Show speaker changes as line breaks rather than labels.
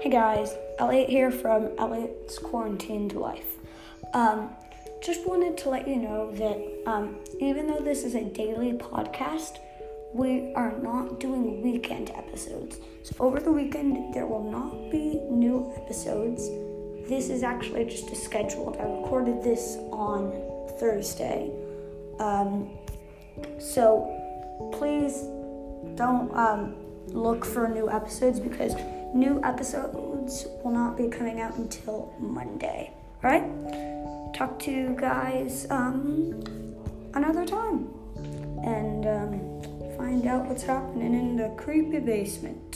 Hey guys, Elliot here from Elliot's Quarantined Life. Um, just wanted to let you know that um, even though this is a daily podcast, we are not doing weekend episodes. So over the weekend, there will not be new episodes. This is actually just a scheduled. I recorded this on Thursday. Um, so please don't um, look for new episodes because new episodes will not be coming out until Monday. All right? Talk to you guys um, another time and um, find out what's happening in the creepy basement.